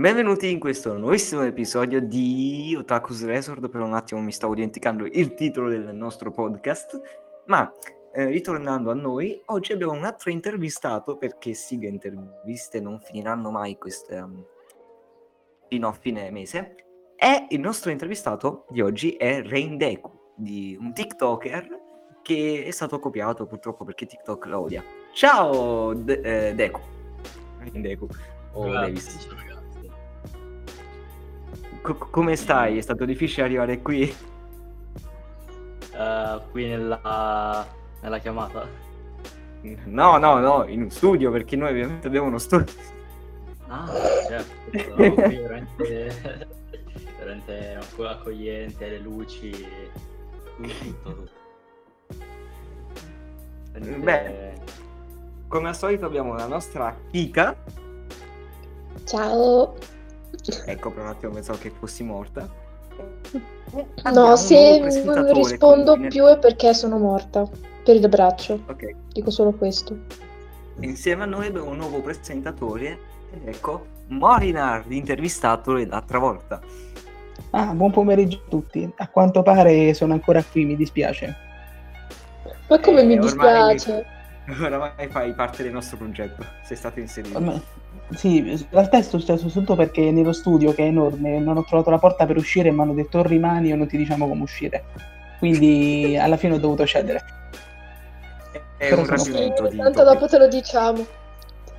Benvenuti in questo nuovissimo episodio di Otaku's Resort. Per un attimo mi stavo dimenticando il titolo del nostro podcast, ma eh, ritornando a noi, oggi abbiamo un altro intervistato perché sì, le interviste non finiranno mai queste, um, fino a fine mese. E il nostro intervistato di oggi è Rain Deku, di un TikToker che è stato copiato purtroppo perché TikTok lo odia. Ciao De- eh, Deku. Rain Deku. O Grazie, Davis. Co- come stai? È stato difficile arrivare qui? Eh, qui nella, nella chiamata. No, no, no, in un studio perché noi ovviamente abbiamo uno studio. Ah, certo. No, qui veramente, veramente acco- accogliente, le luci, tutto, tutto. Beh. Come al solito abbiamo la nostra Kika. Ciao. Ecco, per un attimo pensavo che fossi morta. No, Abbiamo un se non rispondo con- più è perché sono morta. Per il braccio. Ok, Dico solo questo. insieme a noi abbiamo un nuovo presentatore. Ed ecco, Morinar, intervistato l'altra volta. Ah, buon pomeriggio a tutti. A quanto pare sono ancora qui, mi dispiace. Ma come Eh, mi ormai- dispiace. Oramai fai parte del nostro progetto, sei stato inserito. Ormai- Sì, in realtà è successo tutto perché nello studio, che è enorme, non ho trovato la porta per uscire e mi hanno detto "O rimani o non ti diciamo come uscire. Quindi alla fine ho dovuto cedere. È però un rapimento di Tanto dopo te lo diciamo.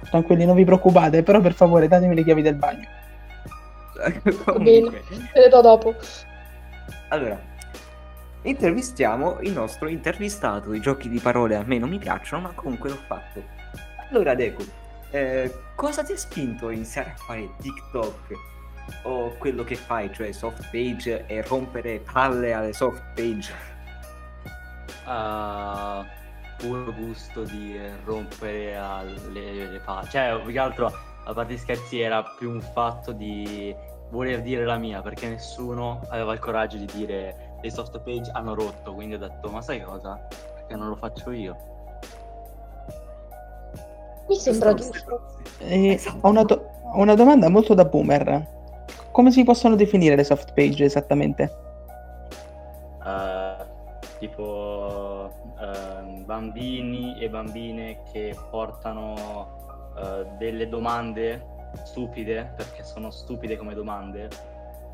Tranquilli, non vi preoccupate, però per favore datemi le chiavi del bagno. Comunque, Te le do dopo. allora, intervistiamo il nostro intervistato. I giochi di parole a me non mi piacciono, ma comunque l'ho fatto. Allora, Deku, eh, cosa ti ha spinto a iniziare a fare TikTok? O quello che fai, cioè soft page e rompere palle alle soft page? Ah, puro gusto di rompere alle le palle. Cioè, più che altro, a parte scherzi, era più un fatto di voler dire la mia, perché nessuno aveva il coraggio di dire le soft page hanno rotto, quindi ho detto, ma sai cosa? Perché non lo faccio io. Mi sembra Giusto, giusto. E Esatto. ho, una do- ho una domanda molto da boomer. Come si possono definire le soft page esattamente? Eh, tipo ehm, bambini e bambine che portano eh, delle domande stupide, perché sono stupide come domande,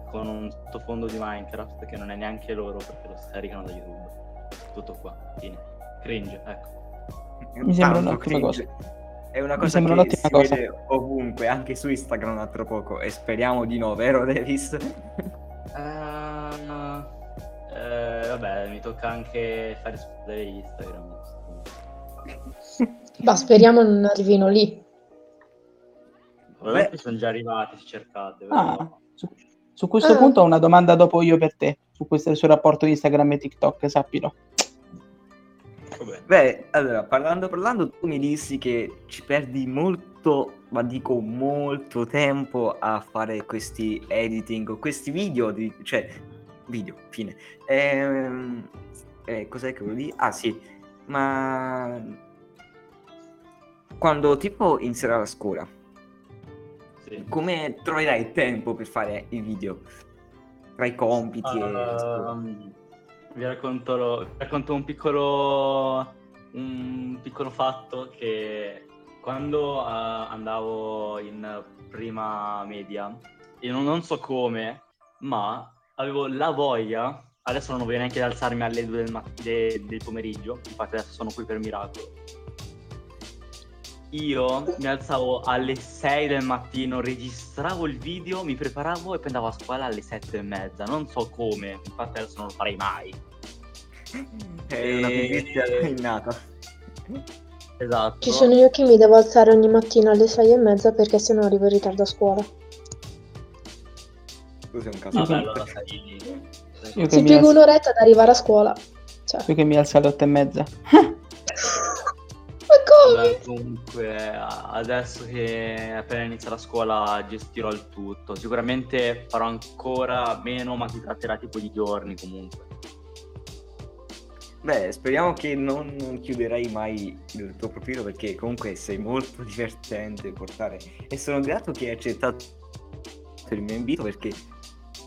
con un sottofondo di Minecraft che non è neanche loro perché lo scaricano da YouTube. Tutto qua, fine. Cringe, ecco. Mi sembra un'ottima cringe. È una cosa che un'ottima si cosa. vede ovunque, anche su Instagram tra poco, e speriamo di no, vero Davis? Eh, eh, vabbè, mi tocca anche fare esplodere Instagram. Ma speriamo non arrivino lì. Ovviamente sono già arrivati se cercate. Ah, su, su questo Ah. punto ho una domanda dopo io per te, su questo sul rapporto Instagram e TikTok, sappilo. Beh, allora, parlando, parlando, tu mi dissi che ci perdi molto, ma dico molto tempo a fare questi editing o questi video, di, cioè, video, fine. Ehm, eh, cos'è che volevo dire? Ah, sì, ma quando tipo inizierà la scuola, Sì. come troverai il tempo per fare i video? Tra i compiti e... Vi, racconto vi racconto un piccolo, un piccolo fatto che quando eh, andavo in prima media, io non, non so come, ma avevo la voglia, adesso non voglio neanche alzarmi alle 2 del, mat- de- del pomeriggio, infatti adesso sono qui per miracolo. Io mi alzavo alle 6 del mattino, registravo il video, mi preparavo e poi andavo a scuola alle 7 e mezza. Non so come, infatti adesso non lo farei mai. È una E- pigrizia innata. Esatto. Ci sono io che mi devo alzare ogni mattina alle sei e mezza perché sennò arrivo in ritardo a scuola. Tu sei un caso. Vabbè, Io- allora Si mi piega alzo, un'oretta ad arrivare a scuola. Cioè, io che mi alzo alle otto e mezza. ma come? Vabbè, comunque, adesso che appena inizia la scuola gestirò il tutto. Sicuramente farò ancora meno, ma si tratterà tipo di giorni comunque. Beh, speriamo che non, non chiuderai mai il tuo profilo perché comunque sei molto divertente portare e sono grato che hai accettato il mio invito perché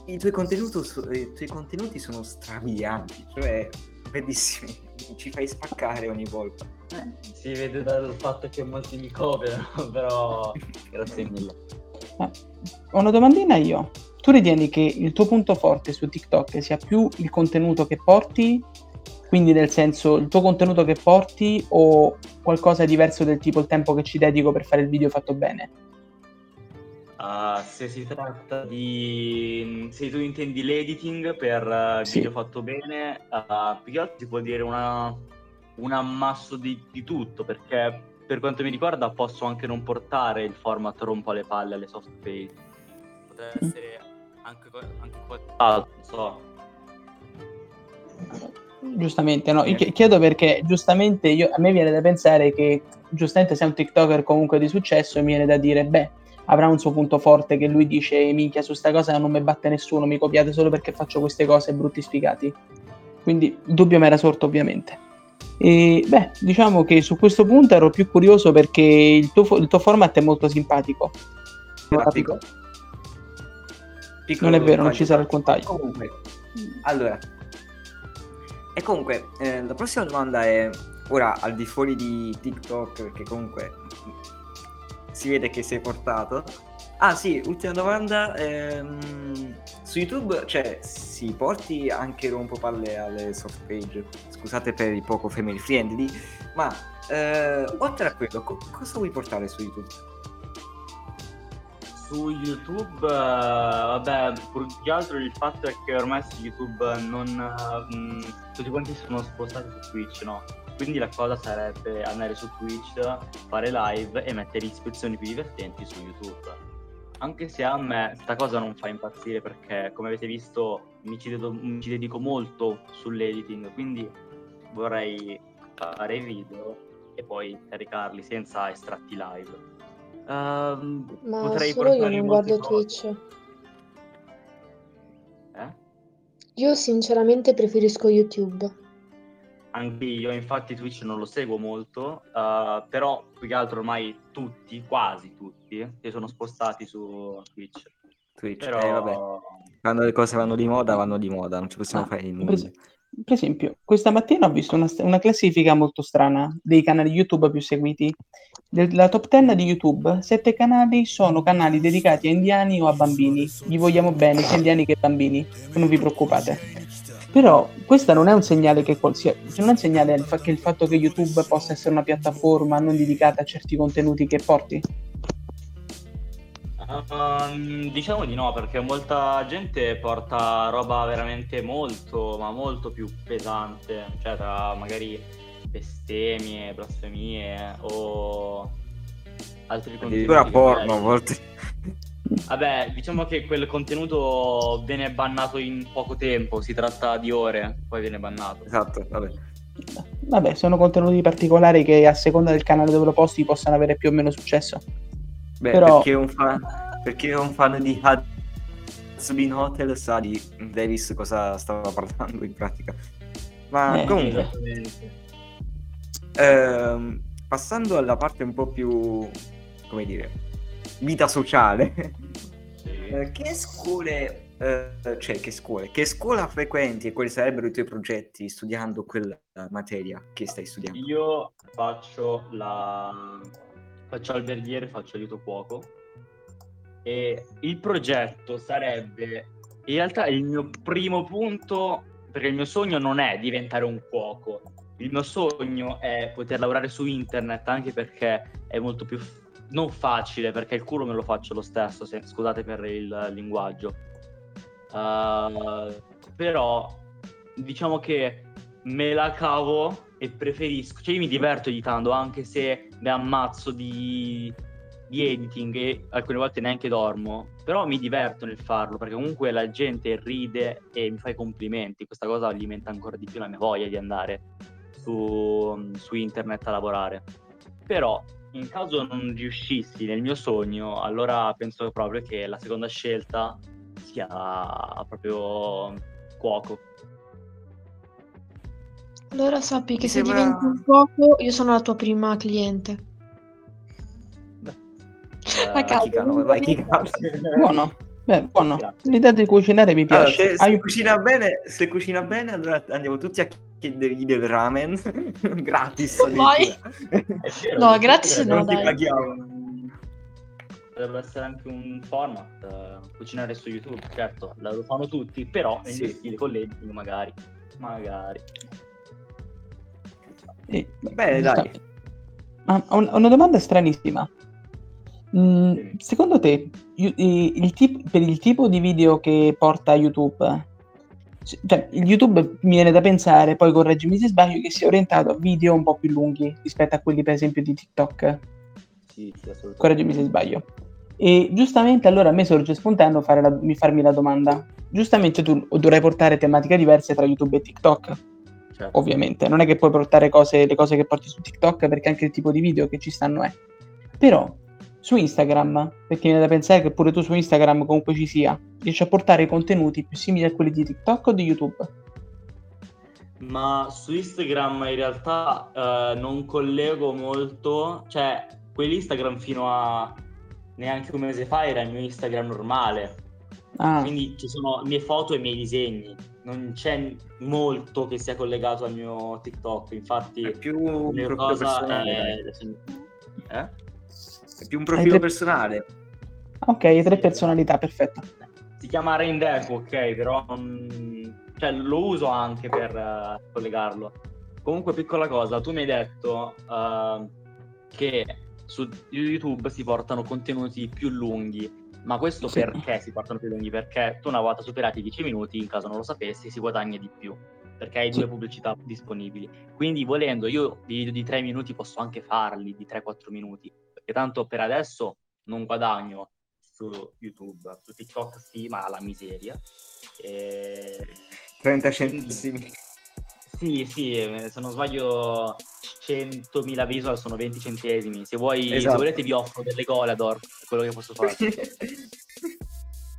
i tuoi contenuti, i tuoi contenuti sono strabilianti, cioè bellissimi, ci fai spaccare ogni volta. Eh, si vede dal fatto che molti mi copiano, però grazie mille. Eh, ho una domandina io. Tu ritieni che il tuo punto forte su TikTok sia più il contenuto che porti, quindi nel senso il tuo contenuto che porti o qualcosa diverso del tipo il tempo che ci dedico per fare il video fatto bene? Uh, se si tratta di... se tu intendi l'editing per uh, Sì. video fatto bene, uh, più che altro si può dire una, un ammasso di, di tutto, perché per quanto mi riguarda posso anche non portare il format rompo le palle alle soft page. Potrebbe Mm. essere anche, anche qualcos'altro, non so. Giustamente, no, io chi- chiedo perché giustamente io- a me viene da pensare che giustamente sei un TikToker comunque di successo e mi viene da dire, beh, avrà un suo punto forte che lui dice, minchia, su sta cosa non mi batte nessuno, mi copiate solo perché faccio queste cose brutti sfigati. Quindi il dubbio mi era sorto ovviamente. E beh, diciamo che su questo punto ero più curioso perché il tuo, il tuo format è molto simpatico. Capito? piccolo. Non è vero, non ci sarà il contaglio. Comunque, allora, e comunque, eh, la prossima domanda è, ora al di fuori di TikTok, perché comunque si vede che sei portato. Ah sì, ultima domanda, ehm, su YouTube, cioè, si porti anche rompopalle alle soft page, scusate per il poco family friendly, ma eh, oltre a quello, co- cosa vuoi portare su YouTube? Su YouTube, eh, vabbè, più che altro il fatto è che ormai su YouTube non... eh, tutti quanti sono spostati su Twitch, no? Quindi la cosa sarebbe andare su Twitch, fare live e mettere ispezioni più divertenti su YouTube. Anche se a me sta cosa non fa impazzire perché, come avete visto, mi ci, dedo- mi ci dedico molto sull'editing, quindi vorrei fare i video e poi caricarli senza estratti live. Ehm, Ma potrei solo io non molte guardo cose. Twitch. Eh? Io sinceramente preferisco YouTube. Anche io, infatti Twitch non lo seguo molto, eh, però più che altro ormai tutti, quasi tutti, si sono spostati su Twitch. Twitch, Però eh, vabbè. Quando le cose vanno di moda, vanno di moda, non ci possiamo Ah, fare per, nulla. es- per esempio, questa mattina ho visto una, una classifica molto strana dei canali YouTube più seguiti. Della top 10 di YouTube, sette canali sono canali dedicati a indiani o a bambini. Vi vogliamo bene, sia indiani che bambini, non vi preoccupate. Però questo non è un segnale che qualsiasi, non è un segnale che il fatto che YouTube possa essere una piattaforma non dedicata a certi contenuti che porti. Ehm, diciamo di no, perché molta gente porta roba veramente molto, ma molto più pesante, cioè tra magari bestemmie, blasfemie o altri contenuti. Addirittura porno a volte. Vabbè, diciamo che quel contenuto viene bannato in poco tempo, si tratta di ore, poi viene bannato. Esatto, vabbè. Vabbè, sono contenuti particolari che a seconda del canale dove lo posti possono avere più o meno successo. Beh, Però- perché, un fan, perché un fan di Hazbin Hotel sa di Davis cosa stava parlando in pratica. Ma Eh, comunque, Esattamente. Ehm, passando alla parte un po' più, come dire, vita sociale, eh, che scuole, eh, cioè che scuole, che scuola frequenti e quali sarebbero i tuoi progetti studiando quella materia che stai studiando? Io faccio la faccio alberghiere, faccio aiuto cuoco e il progetto sarebbe in realtà il mio primo punto perché il mio sogno non è diventare un cuoco. Il mio sogno è poter lavorare su internet anche perché è molto più f- non facile perché il culo me lo faccio lo stesso, se- scusate per il linguaggio. Uh, però diciamo che me la cavo e preferisco, cioè io mi diverto editando anche se mi ammazzo di, di editing e alcune volte neanche dormo, però mi diverto nel farlo perché comunque la gente ride e mi fa i complimenti, questa cosa alimenta ancora di più la mia voglia di andare su, su internet a lavorare. Però in caso non riuscissi nel mio sogno, allora penso proprio che la seconda scelta sia proprio cuoco. Allora sappi che Mi se sembra- diventi un cuoco, io sono la tua prima cliente. A caso, Chicano, non vai, chicano. Buono, Beh, buono. L'idea di cucinare mi Allora, piace. se, se Hai- cucina bene, se cucina bene, allora andiamo tutti a chiedergli del ramen gratis. Vero, No, gratis no, non ti dai. paghiamo. Potrebbe essere anche un format, eh, cucinare su YouTube, certo, lo fanno tutti, però Sì. in stile con l'editing magari. Magari. eh, Bene, dai. Ah, ho un- una domanda stranissima. Mm, Sì. secondo te, io- i- il tip- per il tipo di video che porta YouTube, cioè il YouTube mi viene da pensare, poi correggimi se sbaglio, che sia orientato a video un po' più lunghi rispetto a quelli per esempio di TikTok. Sì, sì. Correggimi se sbaglio. E giustamente allora a me sorge spontaneo fare la- mi farmi la domanda. Giustamente tu dovrai portare tematiche diverse tra YouTube e TikTok, Certo. ovviamente. Non è che puoi portare cose, le cose che porti su TikTok perché anche il tipo di video che ci stanno è. Però su Instagram, perché mi viene da pensare che pure tu su Instagram comunque ci sia, riesci a portare contenuti più simili a quelli di TikTok o di YouTube? Ma su Instagram in realtà eh, non collego molto, cioè quell'Instagram fino a neanche un mese fa era il mio Instagram normale, Ah, quindi ci sono mie foto e i miei disegni, non c'è molto che sia collegato al mio TikTok, infatti È più un l'unica profilo cosa personale. è... Eh? È più un profilo tre- personale. ok, tre personalità, perfetto. Si chiama Raindeco, ok, però non- cioè, lo uso anche per eh, collegarlo. Comunque, piccola cosa, tu mi hai detto eh, che su YouTube si portano contenuti più lunghi, ma questo Sì. perché si portano più lunghi? Perché tu una volta superati i 10 minuti, in caso non lo sapessi, si guadagna di più, perché hai due pubblicità disponibili. Quindi volendo, io di video di 3 minuti posso anche farli, di 3-4 minuti, perché tanto per adesso non guadagno su YouTube, su TikTok sì, ma la miseria. E... 30 centesimi. Sì, sì, se non sbaglio 100.000 visual sono 20 centesimi. Se vuoi, se Esatto. volete vi offro delle Golador, è quello che posso fare.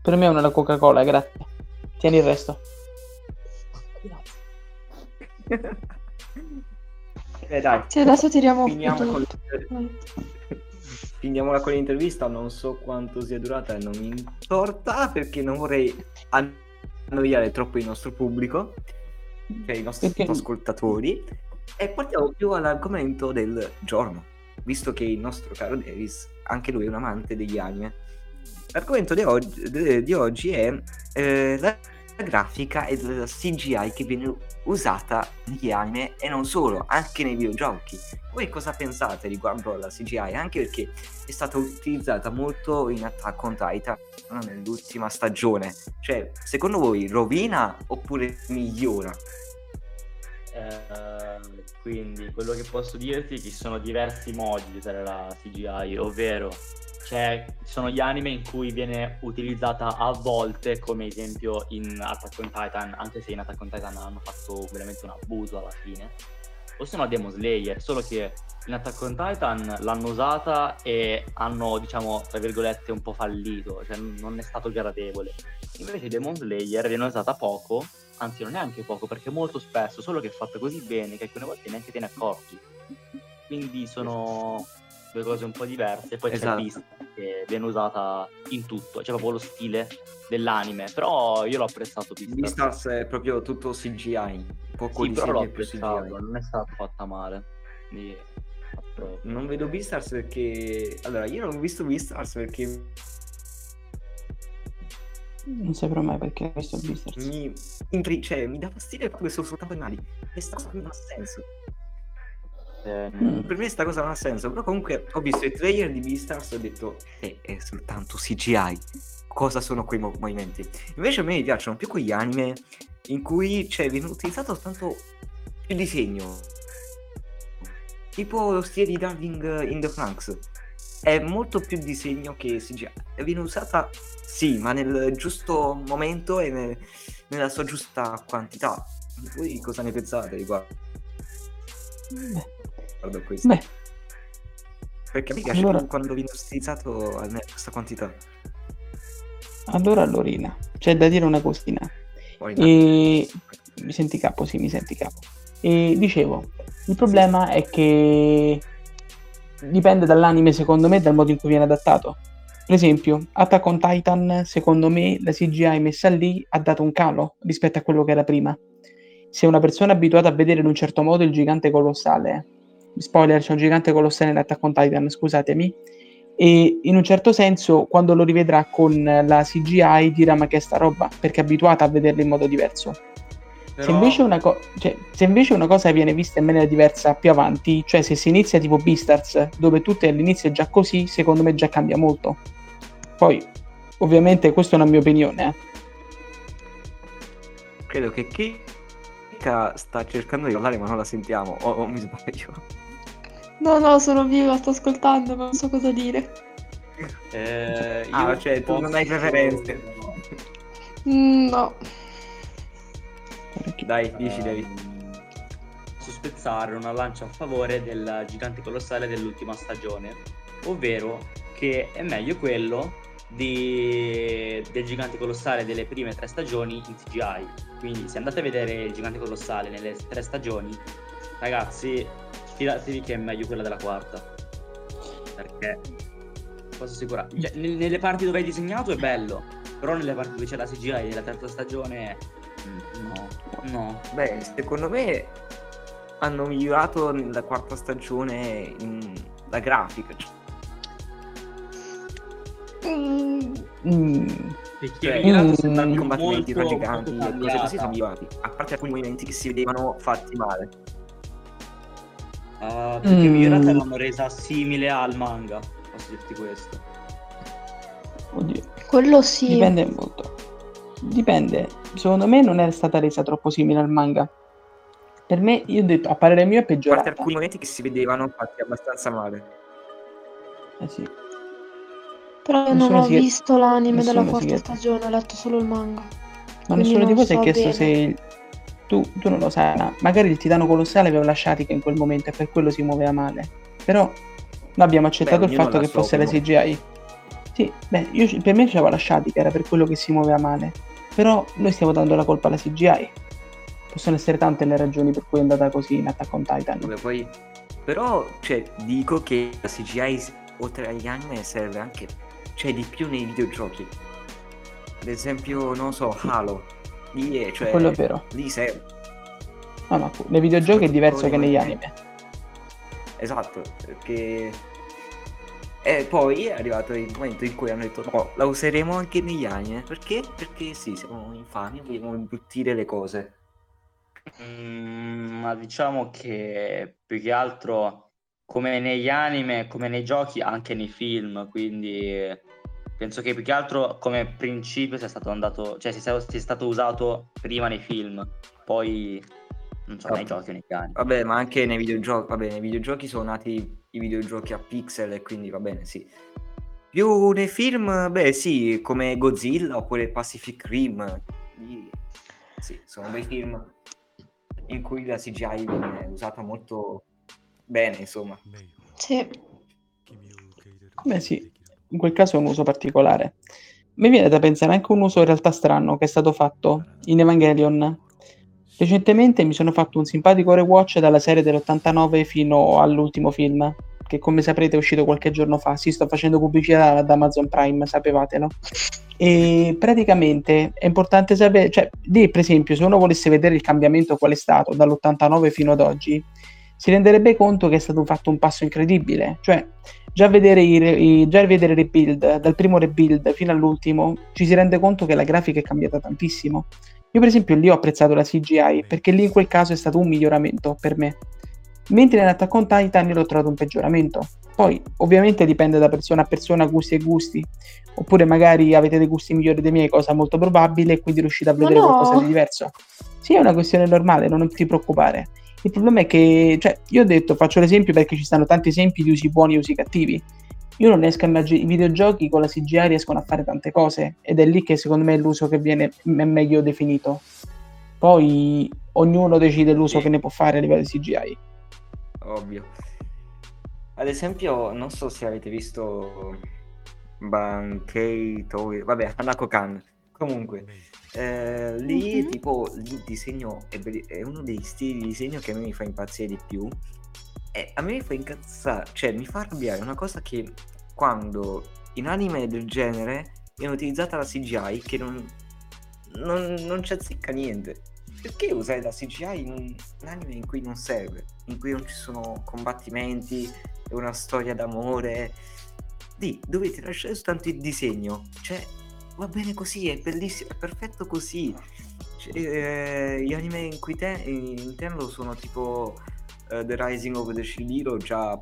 Per me è una Coca-Cola, grazie. Tieni il resto. Eh dai, Sì, adesso tiriamo finiamo con, Vai. Finiamola con l'intervista. Non so quanto sia durata e non mi importa perché non vorrei annoiare troppo il nostro pubblico, cioè i nostri Perché? ascoltatori. E partiamo più all'argomento del giorno, visto che il nostro caro Davis, anche lui è un amante degli anime. L'argomento di oggi, di oggi è eh, la la grafica e la CGI che viene usata negli anime e non solo, anche nei videogiochi. Voi cosa pensate riguardo alla CGI? Anche perché è stata utilizzata molto in Attack on Titan nell'ultima stagione. Cioè, secondo voi rovina oppure migliora? Eh, quindi quello che posso dirti è che ci sono diversi modi di usare la CGI, ovvero cioè, ci sono gli anime in cui viene utilizzata a volte, come esempio in Attack on Titan, anche se in Attack on Titan hanno fatto veramente un abuso alla fine. O se no Demon Slayer, solo che in Attack on Titan l'hanno usata e hanno, diciamo, tra virgolette, un po' fallito, cioè non è stato gradevole. Invece Demon Slayer viene usata poco, anzi non neanche poco, perché molto spesso, solo che è fatta così bene che alcune volte neanche te ne accorgi. Quindi sono due cose un po' diverse. Poi Esatto. c'è Beast che viene usata in tutto, c'è proprio lo stile dell'anime, però io l'ho apprezzato Beast. Beastars è proprio tutto CGI, poco Sì, però l'ho apprezzato, CGI. non è stata fatta male. Quindi, fatto- Non vedo Beastars perché... Allora, io non ho visto Beastars perché Non saprò mai perché ho visto Beastars. mi, intri- cioè, mi dà fastidio che sono soltanto animali. Questa cosa non ha senso. eh, Mm. Per me sta cosa non ha senso, però comunque ho visto i trailer di Beastars e ho detto, eh, è soltanto CGI. Cosa sono quei mo- movimenti? Invece a me mi piacciono più quegli anime in cui cioè, viene utilizzato tanto più disegno. Tipo lo stile di Darling in the Franks. È molto più disegno che CGI. Viene usata, sì, ma nel giusto momento e ne- nella sua giusta quantità. Voi cosa ne pensate riguardo Beh, a questo? beh, Perché mi piace Allora- quando viene utilizzato a questa quantità. allora Lorina, c'è da dire una cosina. E mi senti capo, sì, mi senti capo. E dicevo, il problema è che dipende dall'anime, secondo me, dal modo in cui viene adattato. Per esempio, Attack on Titan, secondo me, la CGI messa lì ha dato un calo rispetto a quello che era prima. Se una persona è abituata a vedere in un certo modo il gigante colossale, spoiler, c'è un gigante colossale in Attack on Titan, scusatemi, e in un certo senso quando lo rivedrà con la CGI dirà ma che è sta roba, perché è abituata a vederlo in modo diverso. Però... Se, invece una co- cioè, se invece una cosa viene vista in maniera diversa più avanti, cioè se si inizia tipo Beastars, dove tutto all'inizio è già così, secondo me già cambia molto. Poi, ovviamente, questa è una mia opinione. Eh. Credo che Kika sta cercando di parlare ma non la sentiamo, o, o mi sbaglio. No, no, sono viva, sto ascoltando, ma non so cosa dire. Eh, ah, io cioè, tu non hai posso- preferenze. Mm, no. Dai, dici David. Ehm, Posso spezzare una lancia a favore del gigante colossale dell'ultima stagione, ovvero che è meglio quello di- del gigante colossale delle prime tre stagioni in CGI. Quindi se andate a vedere il gigante colossale nelle tre stagioni, ragazzi, fidatevi che è meglio quella della quarta. Perché posso assicurare, cioè, nel- nelle parti dove è disegnato è bello, però nelle parti dove c'è la CGI della terza stagione no, no. Beh, secondo me hanno migliorato nella quarta stagione in- la grafica. cioè, Mm, Mm, Perché Cioè, è migliorato mm, sembrando I combattimenti tra molto, giganti molto e cose così sono migliorati. A parte alcuni movimenti che si vedevano fatti male. Ah, più che Mm. migliorata l'hanno resa simile al manga, posso dirti questo. oddio. quello sì. Dipende molto. Dipende. Secondo me non è stata resa troppo simile al manga. Per me, io ho detto, a parere mio è A parte peggiorata. alcuni momenti che si vedevano fatti abbastanza male. Eh sì. Però io non ho si visto l'anime della quarta stagione, ho letto solo il manga. Ma Quindi nessuno di voi si è chiesto bene. se il- tu, tu non lo sai, ma magari il titano colossale aveva la Shatika in quel momento e per quello si muoveva male. Però noi abbiamo accettato Beh, il fatto che fosse la. CGI. Sì, beh, io, per me c'aveva la Shatika, era per quello che si muoveva male. Però noi stiamo dando la colpa alla CGI. Possono essere tante le ragioni per cui è andata così in Attack on Titan. Vabbè, poi... Però, cioè, dico che la CGI, oltre agli anime, serve anche... Cioè, di più nei videogiochi. Ad esempio, non so, Halo. Lì è, cioè... Quello è vero. Lì serve. No, no, nei videogiochi è diverso che negli anime. Esatto, perché... E poi è arrivato il momento in cui hanno detto no, la useremo anche negli anime. Perché? Perché sì, siamo infami vogliamo imbruttire le cose. Mm, ma diciamo che più che altro come negli anime, come nei giochi, anche nei film, quindi penso che più che altro come principio sia stato andato, cioè sia stato usato prima nei film, poi non so, nei Vabbè. giochi anime. Vabbè, ma anche nei videogiochi, vabbè, nei videogiochi sono nati i videogiochi a pixel e quindi va bene, sì. Più nei film, beh, sì, come Godzilla oppure Pacific Rim. Sì, sono dei film in cui la CGI viene usata molto bene, insomma. Sì. Beh sì, in quel caso è un uso particolare. Mi viene da pensare anche a un uso in realtà strano che è stato fatto in Evangelion. Recentemente mi sono fatto un simpatico rewatch dalla serie dell'89 fino all'ultimo film, che come saprete è uscito qualche giorno fa. Sì, sto facendo pubblicità ad Amazon Prime, sapevatelo. E praticamente è importante sapere, cioè, lì per esempio, se uno volesse vedere il cambiamento qual è stato dall'89 fino ad oggi, si renderebbe conto che è stato fatto un passo incredibile. Cioè, già vedere, i, i- già vedere il rebuild, dal primo rebuild fino all'ultimo, ci si rende conto che la grafica è cambiata tantissimo. Io, per esempio, lì ho apprezzato la CGI perché lì in quel caso è stato un miglioramento per me. Mentre in Attack on Titan io l'ho trovato un peggioramento. Poi, ovviamente, dipende da persona a persona, gusti e gusti. Oppure magari avete dei gusti migliori dei miei, cosa molto probabile, e quindi riuscite a vedere no! qualcosa di diverso. Sì, è una questione normale, non ti preoccupare. Il problema è che, cioè, io ho detto, faccio l'esempio perché ci stanno tanti esempi di usi buoni e usi cattivi. Io non riesco a immaginare, i videogiochi con la CGI riescono a fare tante cose ed è lì che secondo me l'uso che viene è meglio definito. Poi ognuno decide l'uso Sì. che ne può fare a livello di CGI. Ovvio. Ad esempio, non so se avete visto Bankei Toei, vabbè, Hanako Kan. Comunque, eh, lì Mhm. tipo il disegno è, belli- è uno dei stili di disegno che a me mi fa impazzire di più. E a me mi fa incazzare, cioè mi fa arrabbiare una cosa che quando in anime del genere viene utilizzata la CGI che non, non, non ci azzecca niente. Perché usare la CGI in un, anime in cui non serve, in cui non ci sono combattimenti e una storia d'amore? Di, dovete lasciare soltanto il disegno. Cioè, va bene così, è bellissimo, è perfetto così. Cioè, eh, gli anime in cui te, intendo sono tipo uh, The Rising of the Shield Hero, già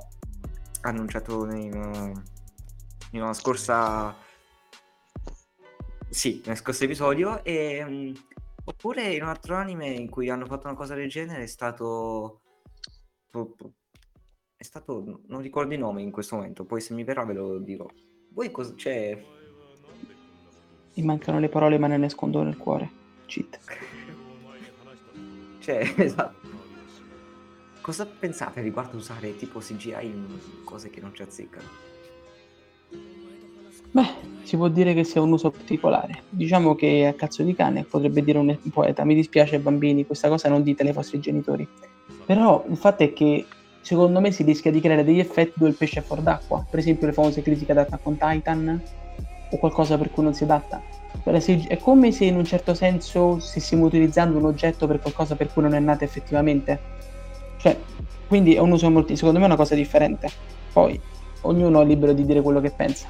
annunciato in, uh, in una scorsa... Sì, nel scorso episodio e... Um, oppure in un altro anime in cui hanno fatto una cosa del genere è stato... È stato... non ricordo i nomi in questo momento, poi se mi verrà ve lo dirò. Voi cosa... c'è... Mi mancano le parole ma ne nascondo nel cuore. Cheat. cioè, esatto. Cosa pensate riguardo usare tipo CGI in cose che non ci azzeccano? Beh, si può dire che sia un uso particolare. Diciamo che a cazzo di cane potrebbe dire un poeta, mi dispiace bambini, questa cosa non ditele ai vostri genitori. Però il fatto è che secondo me si rischia di creare degli effetti dove il pesce è fuori d'acqua, per esempio le famose critiche adatte con Titan o qualcosa per cui non si adatta. È come se in un certo senso stessimo utilizzando un oggetto per qualcosa per cui non è nato effettivamente. Cioè, quindi è un uso molto, secondo me è una cosa differente. Poi, ognuno è libero di dire quello che pensa,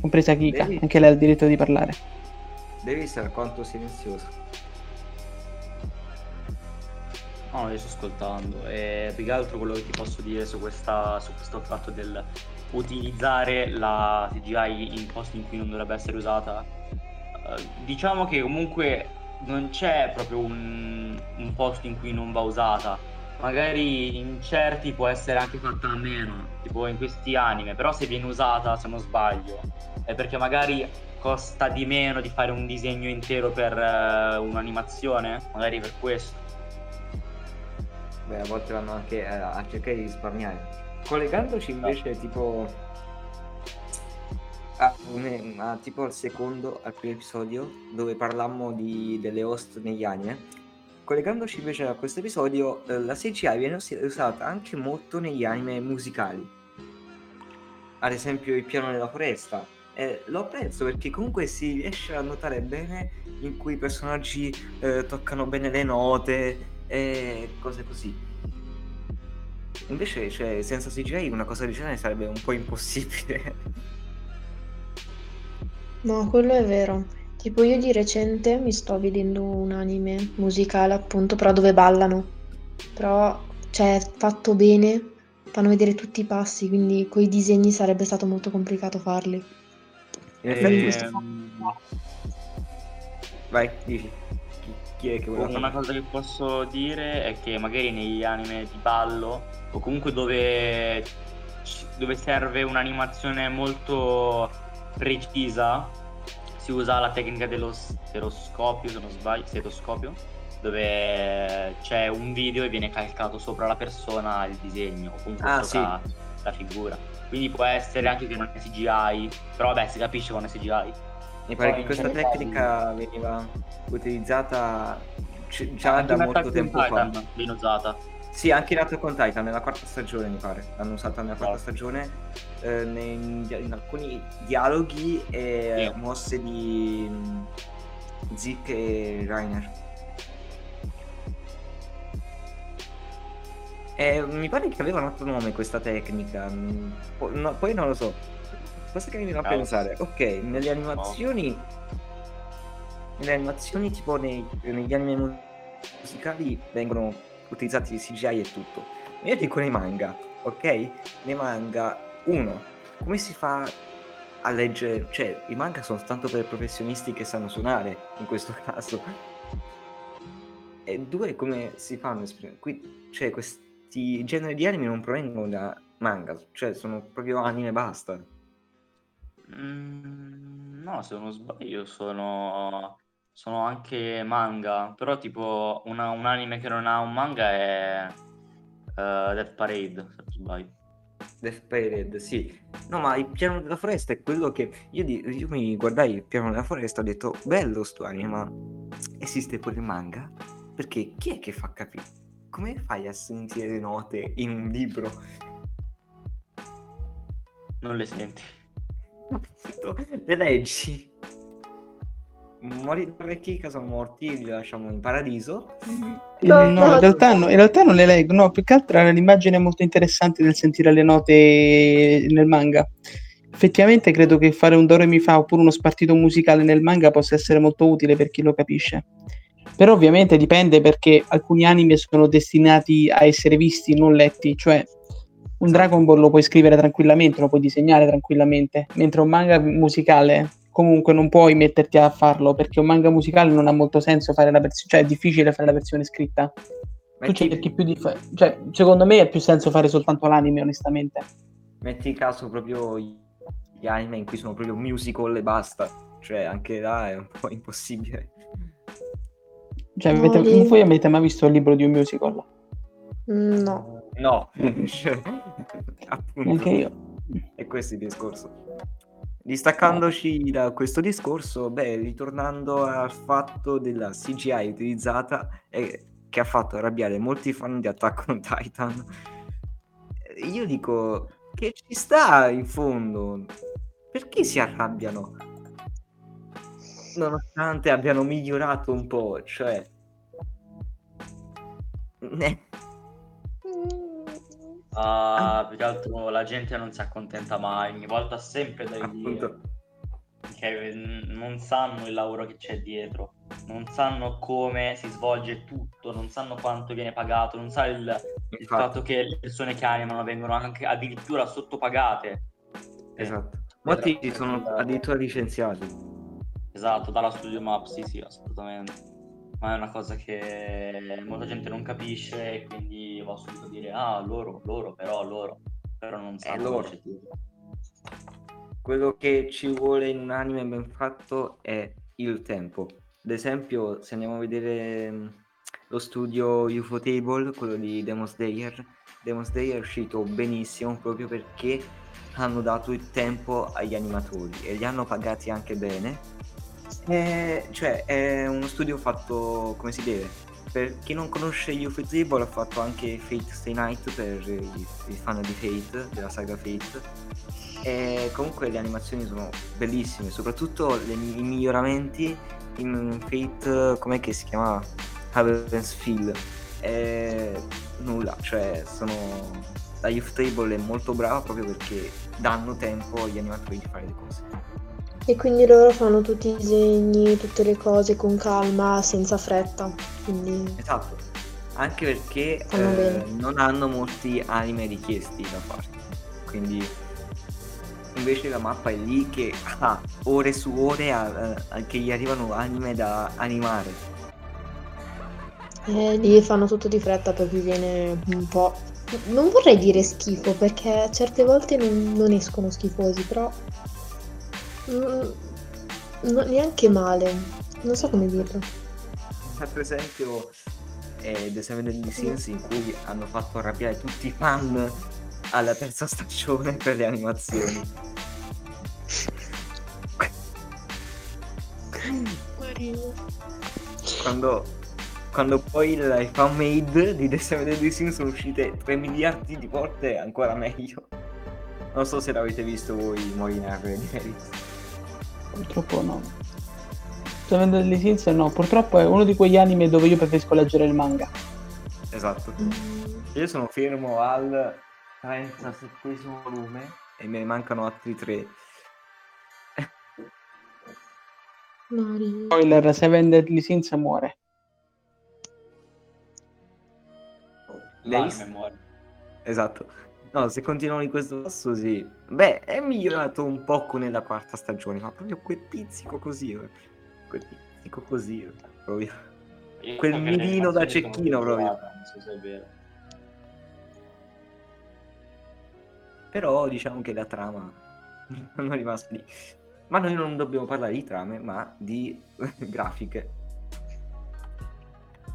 compresa Kika, Devi... anche lei ha il diritto di parlare. Devi essere quanto silenzioso. No, io sto ascoltando e più che altro quello che ti posso dire su, questa, su questo fatto del utilizzare la CGI in posti in cui non dovrebbe essere usata eh, diciamo che comunque non c'è proprio un, un, posto in cui non va usata. Magari in certi può essere anche fatta a meno, tipo in questi anime, però se viene usata, se non sbaglio, è perché magari costa di meno di fare un disegno intero per uh, un'animazione, magari per questo. Beh, a volte vanno anche a, a cercare di risparmiare. Collegandoci invece no. tipo a, un, a, tipo al secondo, al primo episodio, dove parlammo di, delle host negli anime. Collegandoci invece a questo episodio, eh, la CGI viene usata anche molto negli anime musicali. Ad esempio il piano della foresta. Eh, lo apprezzo perché comunque si riesce a notare bene in cui i personaggi eh, toccano bene le note e cose così. Invece, cioè, senza CGI una cosa del genere sarebbe un po' impossibile. No, quello è vero. Tipo io di recente mi sto vedendo un anime musicale appunto, però dove ballano. Però, cioè, fatto bene, fanno vedere tutti i passi, quindi coi disegni sarebbe stato molto complicato farli. In effetti, ehm... vai, dici. Chi, chi è che vuole Una cosa che posso dire è che magari negli anime di ballo, o comunque dove, dove serve un'animazione molto precisa si usa la tecnica dello stereoscopio, se non sbaglio, stetoscopio, dove c'è un video e viene calcato sopra la persona il disegno, o comunque ah, sì. la figura. Quindi può essere anche che non è CGI, però vabbè si capisce quando è CGI. Mi pare Poi che questa tecnica veniva utilizzata già da molto tempo fa. Viene usata sì, anche in Attack on Titan, nella quarta stagione mi pare. L'hanno usata nella quarta stagione eh, in, in, alcuni dialoghi e yeah. mosse di um, Zick e Rainer. E mi pare che aveva un altro nome questa tecnica. Mm, poi, no, poi non lo so. Cosa che mi viene a pensare? Ok, nelle animazioni. Nelle animazioni, tipo nei, negli anime musicali, vengono utilizzati di CGI e tutto. Io dico nei manga, ok? Nei manga, uno, come si fa a leggere, cioè i manga sono tanto per professionisti che sanno suonare in questo caso. E due, come si fanno Qui, cioè, questi generi di anime non provengono da manga, cioè sono proprio anime basta. Mm, no, se non sbaglio sono sono anche manga, però tipo una- un anime che non ha un manga è eh, Death Parade, se non sbaglio. Death Parade, sì. No, ma il piano della foresta è quello che io, di- io mi guardai il piano della foresta e ho detto bello sto anime, ma esiste pure il manga? Perché chi è che fa capire? Come fai a sentire le note in un libro? Non le senti. le leggi. Morire che sono morti, li lasciamo in paradiso. No, no, in, realtà no, in realtà non le leggo, no, più che altro era l'immagine molto interessante nel sentire le note nel manga. Effettivamente credo che fare un Dore mi fa oppure uno spartito musicale nel manga possa essere molto utile per chi lo capisce. Però ovviamente dipende perché alcuni anime sono destinati a essere visti, non letti, cioè un Dragon Ball lo puoi scrivere tranquillamente, lo puoi disegnare tranquillamente, mentre un manga musicale comunque non puoi metterti a farlo perché un manga musicale non ha molto senso fare la versione, cioè è difficile fare la versione scritta. Tu cerchi più di fa- cioè, secondo me ha più senso fare soltanto l'anime, onestamente. Metti in caso proprio gli anime in cui sono proprio musical e basta, cioè anche là è un po' impossibile. Cioè, avete, no, voi avete mai visto il libro di un musical? No. No, appunto. Anche io. E questo è il discorso. Distaccandoci da questo discorso, beh, ritornando al fatto della CGI utilizzata e che ha fatto arrabbiare molti fan di Attack on Titan, io dico che ci sta in fondo. Perché si arrabbiano? Nonostante abbiano migliorato un po', cioè... Eh. Uh, più che altro la gente non si accontenta mai, ogni volta sempre da dire che non sanno il lavoro che c'è dietro, non sanno come si svolge tutto, non sanno quanto viene pagato, non sanno il, il fatto che le persone che animano vengono anche addirittura sottopagate. Esatto. Molti sono addirittura licenziati. Esatto, dalla Studio Map, sì, sì, assolutamente ma è una cosa che molta gente non capisce e quindi va subito a dire ah loro, loro, però loro, però non sanno loro. Quello che ci vuole in un anime ben fatto è il tempo. Ad esempio, se andiamo a vedere mm, lo studio UFO Table, quello di Demon Slayer, Demon Slayer è uscito benissimo proprio perché hanno dato il tempo agli animatori e li hanno pagati anche bene è, cioè, è uno studio fatto come si deve. Per chi non conosce Ufotable ha fatto anche Fate Stay Night per i, i fan di Fate, della saga Fate. E comunque le animazioni sono bellissime, soprattutto le, i miglioramenti in Fate, com'è che si chiama? Heaven's Feel. E nulla, cioè sono la Youth Table è molto brava proprio perché danno tempo agli animatori di fare le cose. E quindi loro fanno tutti i disegni, tutte le cose con calma, senza fretta. Quindi... Esatto, anche perché eh, non hanno molti anime richiesti da fare. Quindi invece la mappa è lì che ha ore su ore a, a, che gli arrivano anime da animare. E lì fanno tutto di fretta perché viene un po'... Non vorrei dire schifo perché certe volte non, non escono schifosi, però Mm, no, neanche male, non so come dirlo. Per esempio, eh, The Seven Deadly Sins in cui hanno fatto arrabbiare tutti i fan alla terza stagione per le animazioni. Quando, quando poi le fan made di The Seven Deadly Sins sono uscite 3 miliardi di volte ancora meglio. Non so se l'avete visto voi, Molinar di Merit. Purtroppo no. Seven Deadly Sins no, purtroppo è uno di quegli anime dove io preferisco leggere il manga. Esatto. Mm. Io sono fermo al 37 volume e me ne mancano altri tre. Spoiler, Seven Deadly Sins muore. Lei muore. Esatto. No, se continuano in questo passo, sì. Beh, è migliorato un poco nella quarta stagione, ma proprio quel pizzico così. Eh. Quel pizzico così, eh, proprio. Io quel mirino da cecchino, proprio. Non so se è vero. Però diciamo che la trama non è rimasta lì. Ma noi non dobbiamo parlare di trame, ma di grafiche.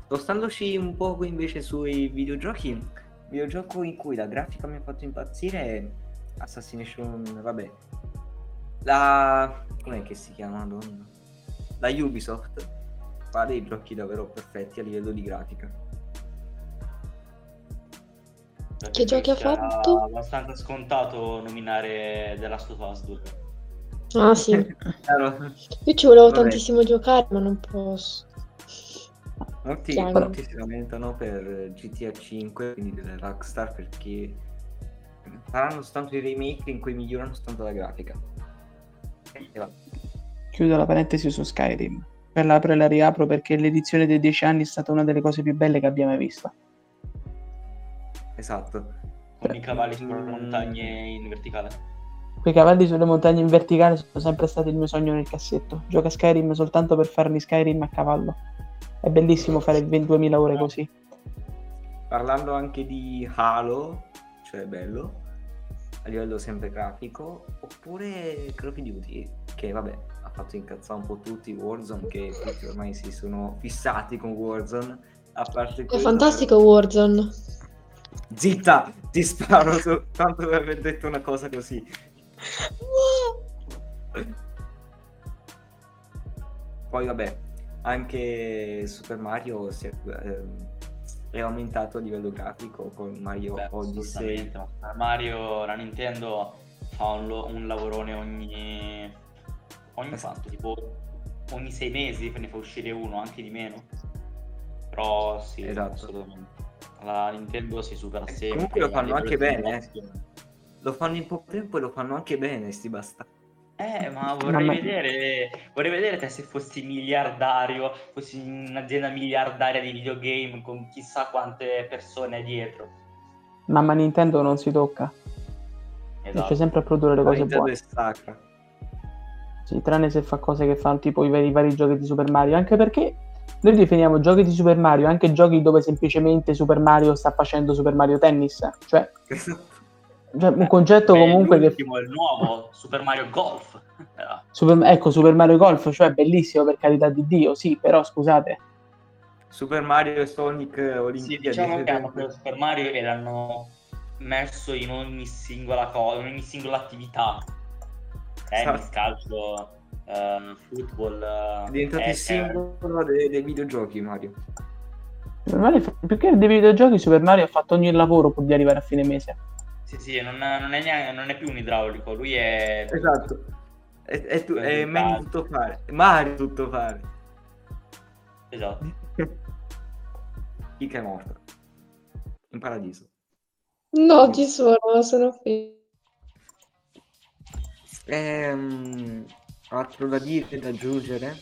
Spostandoci un poco invece sui videogiochi, videogioco in cui la grafica mi ha fatto impazzire è Assassination, vabbè. La... com'è che si chiama, madonna? La Ubisoft fa dei giochi davvero perfetti a livello di grafica. Che giochi ha fatto? È abbastanza scontato nominare The Last of Us 2. Ah sì, io ci volevo Vabbè. tantissimo giocare, ma non posso. Molti, molti si lamentano per GTA 5, quindi delle Rockstar, perché faranno soltanto i remake in cui migliorano soltanto la grafica. E va. Chiudo la parentesi su Skyrim. Per l'apro e la riapro perché l'edizione dei 10 anni è stata una delle cose più belle che abbia mai visto. Esatto. Con i cavalli sulle montagne in verticale. Quei cavalli sulle montagne in verticale sono sempre stati il mio sogno nel cassetto. Gioca a Skyrim soltanto per farmi Skyrim a cavallo. È bellissimo fare 22.000 ore così. Parlando anche di Halo, cioè bello, a livello sempre grafico, oppure Call of Duty, che vabbè, ha fatto incazzare un po' tutti Warzone, che tutti ormai si sono fissati con Warzone, a parte È quello, fantastico Warzone. Zitta, ti sparo soltanto per aver detto una cosa così. Poi vabbè, anche Super Mario si è, ehm, è aumentato a livello grafico con Mario Beh, Odyssey. Mario, la Nintendo fa un, lo- un lavorone ogni... ogni Esatto. quanto? Tipo ogni sei mesi ne fa uscire uno, anche di meno. Però sì, Esatto. assolutamente. La Nintendo si supera E sempre. comunque lo fanno anche bene, eh. Lo fanno in poco tempo e lo fanno anche bene, sti bastardi. Eh, ma vorrei ma- vedere, vorrei vedere te se fossi miliardario, fossi un'azienda miliardaria di videogame con chissà quante persone dietro. Mamma Nintendo non si tocca. Riesce Esatto. sempre a produrre le cose Nintendo buone. è sacra. Sì, tranne se fa cose che fanno tipo i vari, i vari giochi di Super Mario. Anche perché noi definiamo giochi di Super Mario anche giochi dove semplicemente Super Mario sta facendo Super Mario Tennis. Cioè, cioè, un concetto Beh, comunque che il nuovo Super Mario Golf. Eh, Super- ecco, Super Mario Golf, cioè bellissimo per carità di Dio, sì, però scusate, Super Mario e Sonic Sì, Olimpiadi. diciamo che hanno preso Super Mario e l'hanno messo in ogni singola cosa, in ogni singola attività. Tennis, Esatto. calcio, ehm, football. È eh, diventato il eh, simbolo dei, dei videogiochi, Mario. Super Mario più che dei videogiochi Super Mario ha fatto ogni lavoro pur di arrivare a fine mese. Sì, sì, non, non è neanche, non è più un idraulico, lui è... Esatto. È, è, tu- è meglio tutto fare. Mario tutto fare. Esatto. Chi che è morto? In paradiso. No, ci sono, sono qui. Ehm, altro da dire, da aggiungere?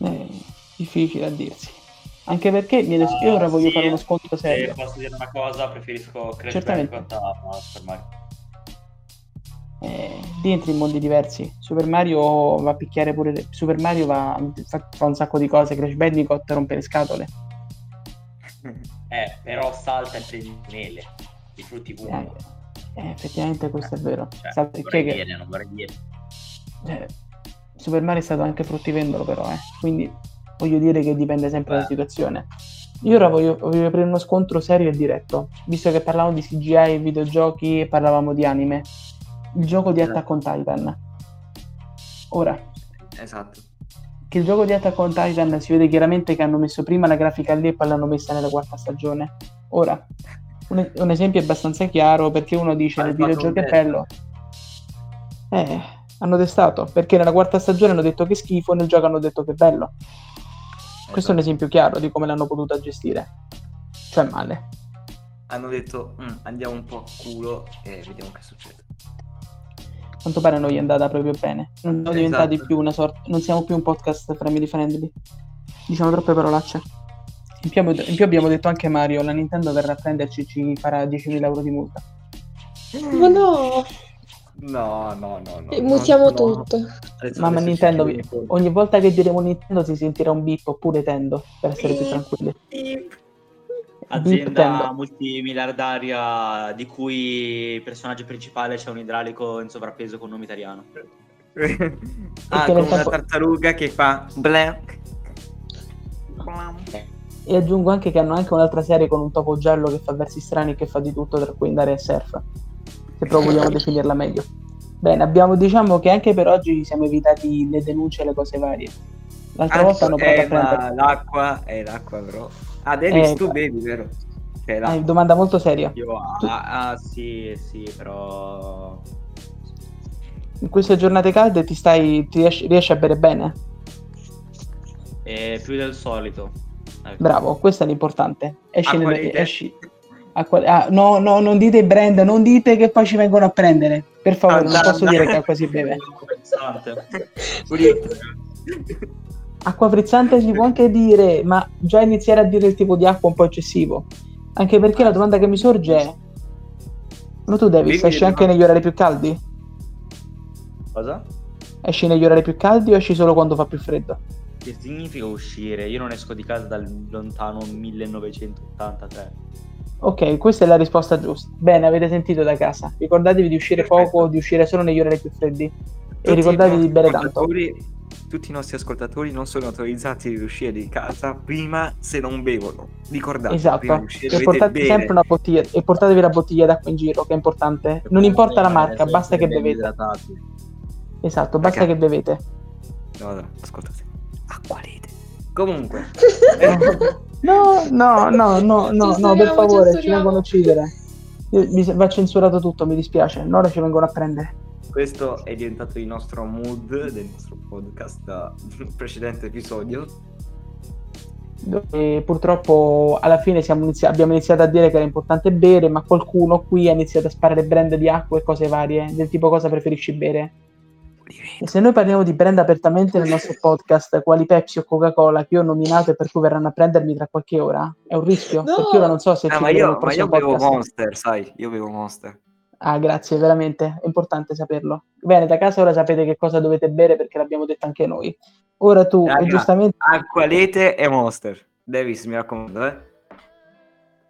Eh, difficile a dirsi. Anche perché viene- io ora voglio Sì, fare uno scontro Se serio. posso dire una cosa, preferisco Crash. Bandicoot a, Super Mario. Eh, lì entri in mondi diversi. Super Mario va a picchiare pure. Super Mario va, fa, fa un sacco di cose. Crash Bandicoot rompe le scatole. Eh, però salta prendi mele, i frutti Eh, puri. eh, effettivamente questo è vero. Cioè, Sa- non vorrei che- dire, non vorrei dire. eh, Super Mario è stato anche fruttivendolo, però, eh. Quindi voglio dire che dipende sempre dalla situazione. Io ora voglio, voglio aprire uno scontro serio e diretto. Visto che parlavamo di CGI, videogiochi e parlavamo di anime, il gioco di Attack on Titan. Ora, esatto. che il gioco di Attack on Titan si vede chiaramente che hanno messo prima la grafica lì e poi l'hanno messa nella quarta stagione. Ora, un, un esempio abbastanza chiaro perché uno dice nel videogioco è bello. Eh, hanno testato perché nella quarta stagione hanno detto che schifo, nel gioco hanno detto che è bello. Questo è un esempio chiaro di come l'hanno potuta gestire. Cioè male. Hanno detto "Mm, andiamo un po' a culo e vediamo che succede. A quanto pare a noi è andata proprio bene. Non siamo diventati Esatto. più una sorta. Non siamo più un podcast family friendly. Diciamo troppe parolacce. In più, abbiamo- in più abbiamo detto anche Mario, la Nintendo verrà a prenderci e ci farà 10.000 euro di multa. Ma no, No, no, no, no. Mutiamo no. tutto. Adesso- Mamma Nintendo, ogni volta che diremo Nintendo si sentirà un beep oppure Tendo, per essere più tranquilli. Beep Azienda multimiliardaria di cui il personaggio principale c'è un idraulico in sovrappeso con nome italiano. ah, con una tempo- tartaruga che fa blam. E aggiungo anche che hanno anche un'altra serie con un topo giallo che fa versi strani e che fa di tutto tra cui andare a surf. Se proprio vogliamo definirla meglio. Bene, abbiamo diciamo che anche per oggi siamo evitati le denunce e le cose varie. L'altra volta hanno provato eh, a prendere. l'acqua è l'acqua, però. Ah, Davis, Eh, tu bevi, vero? Cioè, Eh, domanda molto seria. Io, ah, ah, sì, sì, però... In queste giornate calde ti stai, ti riesci, riesci a bere bene? E più del solito. Ecco. Bravo, questo è l'importante. Esci, Acqua nel- esci- acqua- ah, no, no, non dite brand, non dite che poi ci vengono a prendere. Per favore, non Andate. posso dire che acqua si beve. Acqua frizzante si può anche dire, ma già iniziare a dire il tipo di acqua è un po' eccessivo. Anche perché la domanda che mi sorge è: ma tu Bevi esci anche negli orari più caldi? Cosa? Esci negli orari più caldi o esci solo quando fa più freddo? Che significa uscire? Io non esco di casa dal lontano 1983. Ok, questa è la risposta giusta. Bene, avete sentito da casa. Ricordatevi di uscire Perfetto. poco, di uscire solo negli orari più freddi. Tutti E ricordatevi di bere tanto. Tutti i nostri ascoltatori non sono autorizzati ad uscire di casa prima se non bevono. Ricordate, prima Esatto. di uscire E portate sempre una bottiglia e portatevi la bottiglia d'acqua in giro, che è importante. Non importa la marca, basta che bevete. Idratati. Esatto, basta Perché? che bevete. No, no, ascoltate. Acqua rete. Comunque, No, no, no, no, no, no, per Censuriamo, favore, ci censuriamo. vengono a uccidere. Io- mi- Va censurato tutto, mi dispiace. Ora ci vengono a prendere. questo è diventato il nostro mood del nostro podcast da precedente episodio. E purtroppo alla fine siamo inizi- abbiamo iniziato a dire che era importante bere, ma qualcuno qui ha iniziato a sparare brand di acqua e cose varie, del tipo cosa preferisci bere. E se noi parliamo di brand apertamente nel nostro podcast, quali Pepsi o Coca-Cola che io ho nominato e per cui verranno a prendermi tra qualche ora, è un rischio? No! Perché ora non so se Ah, ma io, ma io bevo. Monster, sai, io bevo Monster. Ah, grazie, veramente, è importante saperlo. Bene, da casa ora sapete che cosa dovete bere perché l'abbiamo detto anche noi. Ora tu, Raga. giustamente, Acqua rete e Monster. Davis, mi raccomando, eh.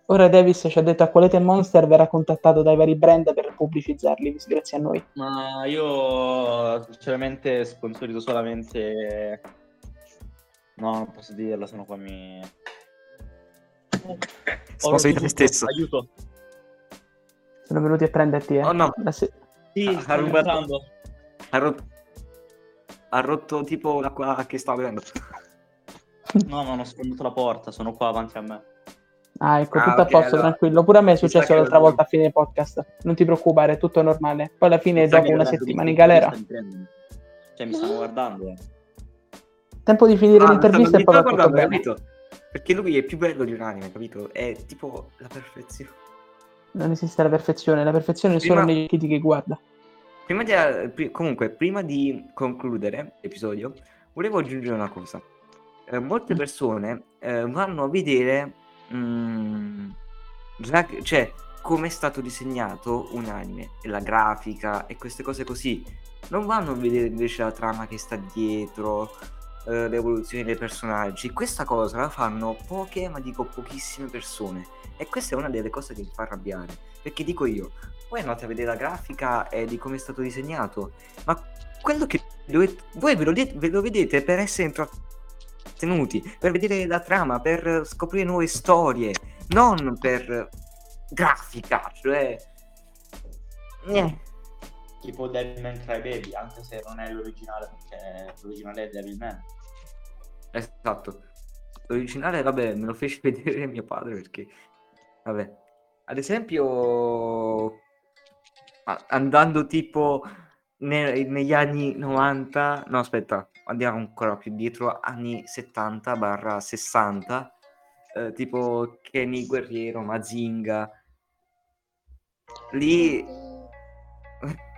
Ora Davis ci ha detto a qualete Monster verrà contattato dai vari brand per pubblicizzarli, grazie a noi. Ma io sinceramente sponsorizzo solamente... No, non posso dirlo, sennò qua mi... Sponsorizza te stesso. Aiuto. Sono venuti a prenderti, eh. Oh no, La se- Sì, Ah, sto rubato. ha rotto, ha rotto tipo l'acqua che stava bevendo. No, ma non ho sfondato la porta, sono qua avanti a me. Ah, ecco, Ah, tutto a ok, posto, allora. tranquillo. Pure a me è successo l'altra volta a fine podcast. Non ti preoccupare, è tutto normale. Poi alla fine, sa dopo una settimana in galera. Cioè, mi stanno guardando. eh. tempo di finire Ah, l'intervista e poi va tutto bene. capito? Perché lui è più bello di un anime, capito? È tipo la perfezione. Non esiste la perfezione, la perfezione è solo Prima- negli occhi di chi guarda. Prima di, comunque, prima di concludere l'episodio, volevo aggiungere una cosa. Eh, molte Mm. persone eh, vanno a vedere mm, la- cioè, come è stato disegnato un anime, e la grafica e queste cose così. Non vanno a vedere invece la trama che sta dietro, eh, l'evoluzione dei personaggi. Questa cosa la fanno poche, ma dico pochissime persone. E questa è una delle cose che mi fa arrabbiare. Perché dico io, voi andate a vedere la grafica e di come è stato disegnato, ma quello che dovete, voi ve lo, de- ve lo vedete per essere intrattenuti, per vedere la trama, per scoprire nuove storie, non per grafica, cioè... Niente. Tipo Devilman Crybaby, anche se non è l'originale, perché l'originale è Devilman. Esatto. L'originale, vabbè, me lo fece vedere mio padre perché, vabbè, ad esempio, andando tipo ne- negli anni 90, no aspetta, andiamo ancora più dietro, anni 70 barra 60, eh, tipo Kenny Guerriero, Mazinga, lì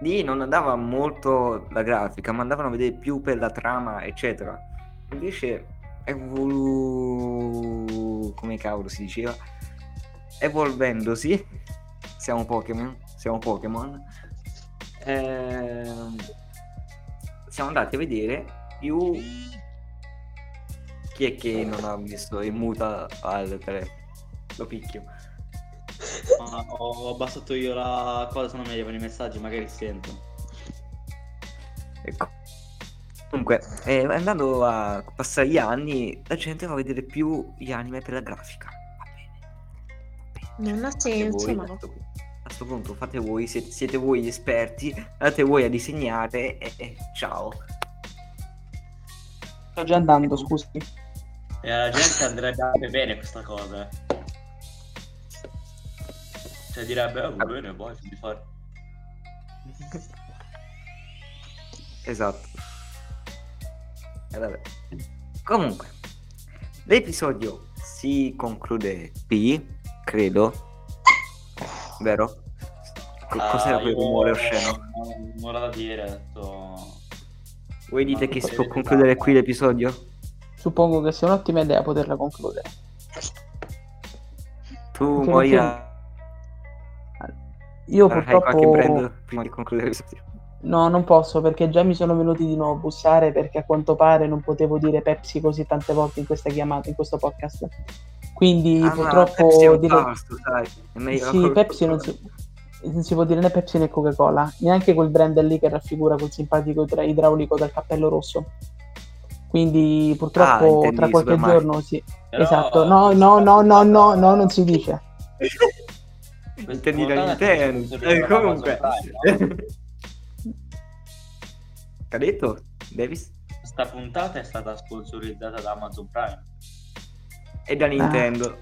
lì non andava molto la grafica, ma andavano a vedere più per la trama, eccetera. Invece evolu... come cavolo si diceva? Evolvendosi, siamo Pokémon, siamo Pokémon. ehm, siamo andati a vedere più chi è che non ha messo in muta al telefono. Lo picchio. Ho abbassato io la cosa, se non mi arrivano i messaggi, magari sento. Ecco. Comunque, eh, andando a passare gli anni, la gente va a vedere più gli anime per la grafica. Va bene. Va bene. Non ha senso, ma questo punto fate voi, siete, siete voi gli esperti, andate voi a disegnare e, e ciao. Sto già andando, scusi. E alla gente andrebbe anche bene questa cosa. Cioè direbbe, va bene, poi di fare. esatto. E vabbè. Comunque, l'episodio si conclude qui, credo. Vero? Co- Ah, cos'era quel rumore osceno? non- Nulla da dire, ho detto... Voi dite Ma che si può concludere qui l'episodio? Suppongo che sia un'ottima idea poterla concludere. Tu, Anche Moira, Io hai qualche purtroppo brand prima di concludere l'episodio? no, non posso perché già mi sono venuti di nuovo a bussare perché a quanto pare non potevo dire Pepsi così tante volte in questa chiamata, in questo podcast. Quindi Ah, purtroppo Pepsi è un dire- pasto, Sì, Pepsi non si, non si può dire né Pepsi né Coca-Cola, neanche quel brand lì che raffigura quel simpatico idra- idraulico dal cappello rosso. Quindi Ah, purtroppo intendi tra qualche Super Mario. giorno sì. Però- Esatto, no, no, no, no, no, no, non si dice. Intendi è Nintendo. Eh, comunque. da Che ha detto? Davis? Questa puntata è stata sponsorizzata da Amazon Prime. E da Nintendo.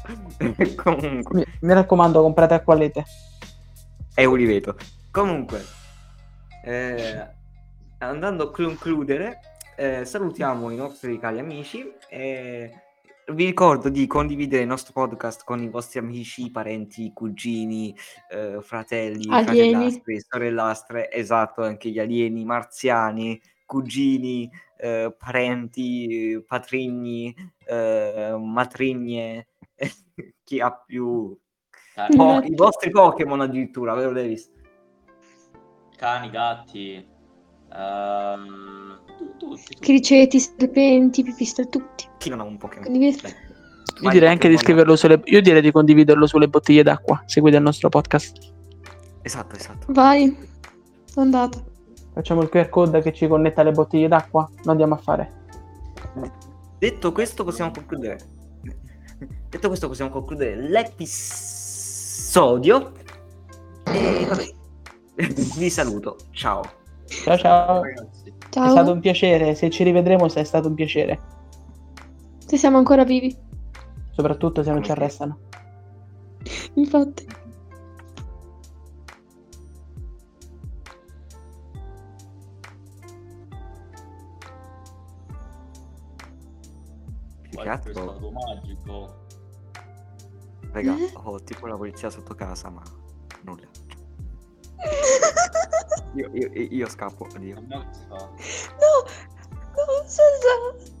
Comunque. Mi, mi raccomando, comprate acqualete. È Oliveto. Comunque, eh, andando a concludere, eh, salutiamo i nostri cari amici e vi ricordo di condividere il nostro podcast con i vostri amici, parenti, cugini, eh, fratelli, Alieni. fratellastri, sorellastre, esatto, anche gli alieni, marziani, cugini, eh, parenti, patrigni, eh, matrigne, chi ha più... Po-. I vostri Pokémon addirittura, vero Davis? cani gatti, tutti, tutti. Criceti, serpenti, pipistrelli, tutti. Chi non ha un Pokémon? Condivido. Dai. Io direi anche di scriverlo sulle. Io direi di condividerlo sulle bottiglie d'acqua. Seguite il nostro podcast. Esatto, esatto. Vai, sono andata. Facciamo il QR code che ci connetta alle bottiglie d'acqua. Lo andiamo a fare. Detto questo, possiamo concludere. Detto questo, possiamo concludere l'episodio. E vabbè. Vi saluto. Ciao. Ciao ciao. Ragazzi. Ciao. È stato un piacere. Se ci rivedremo, è stato un piacere. Se siamo ancora vivi. Soprattutto se non ci arrestano. Infatti. Questo stato magico. Raga, Eh? ho tipo la polizia sotto casa, ma nulla. Io, io- io scappo, addio. No, no, scusa.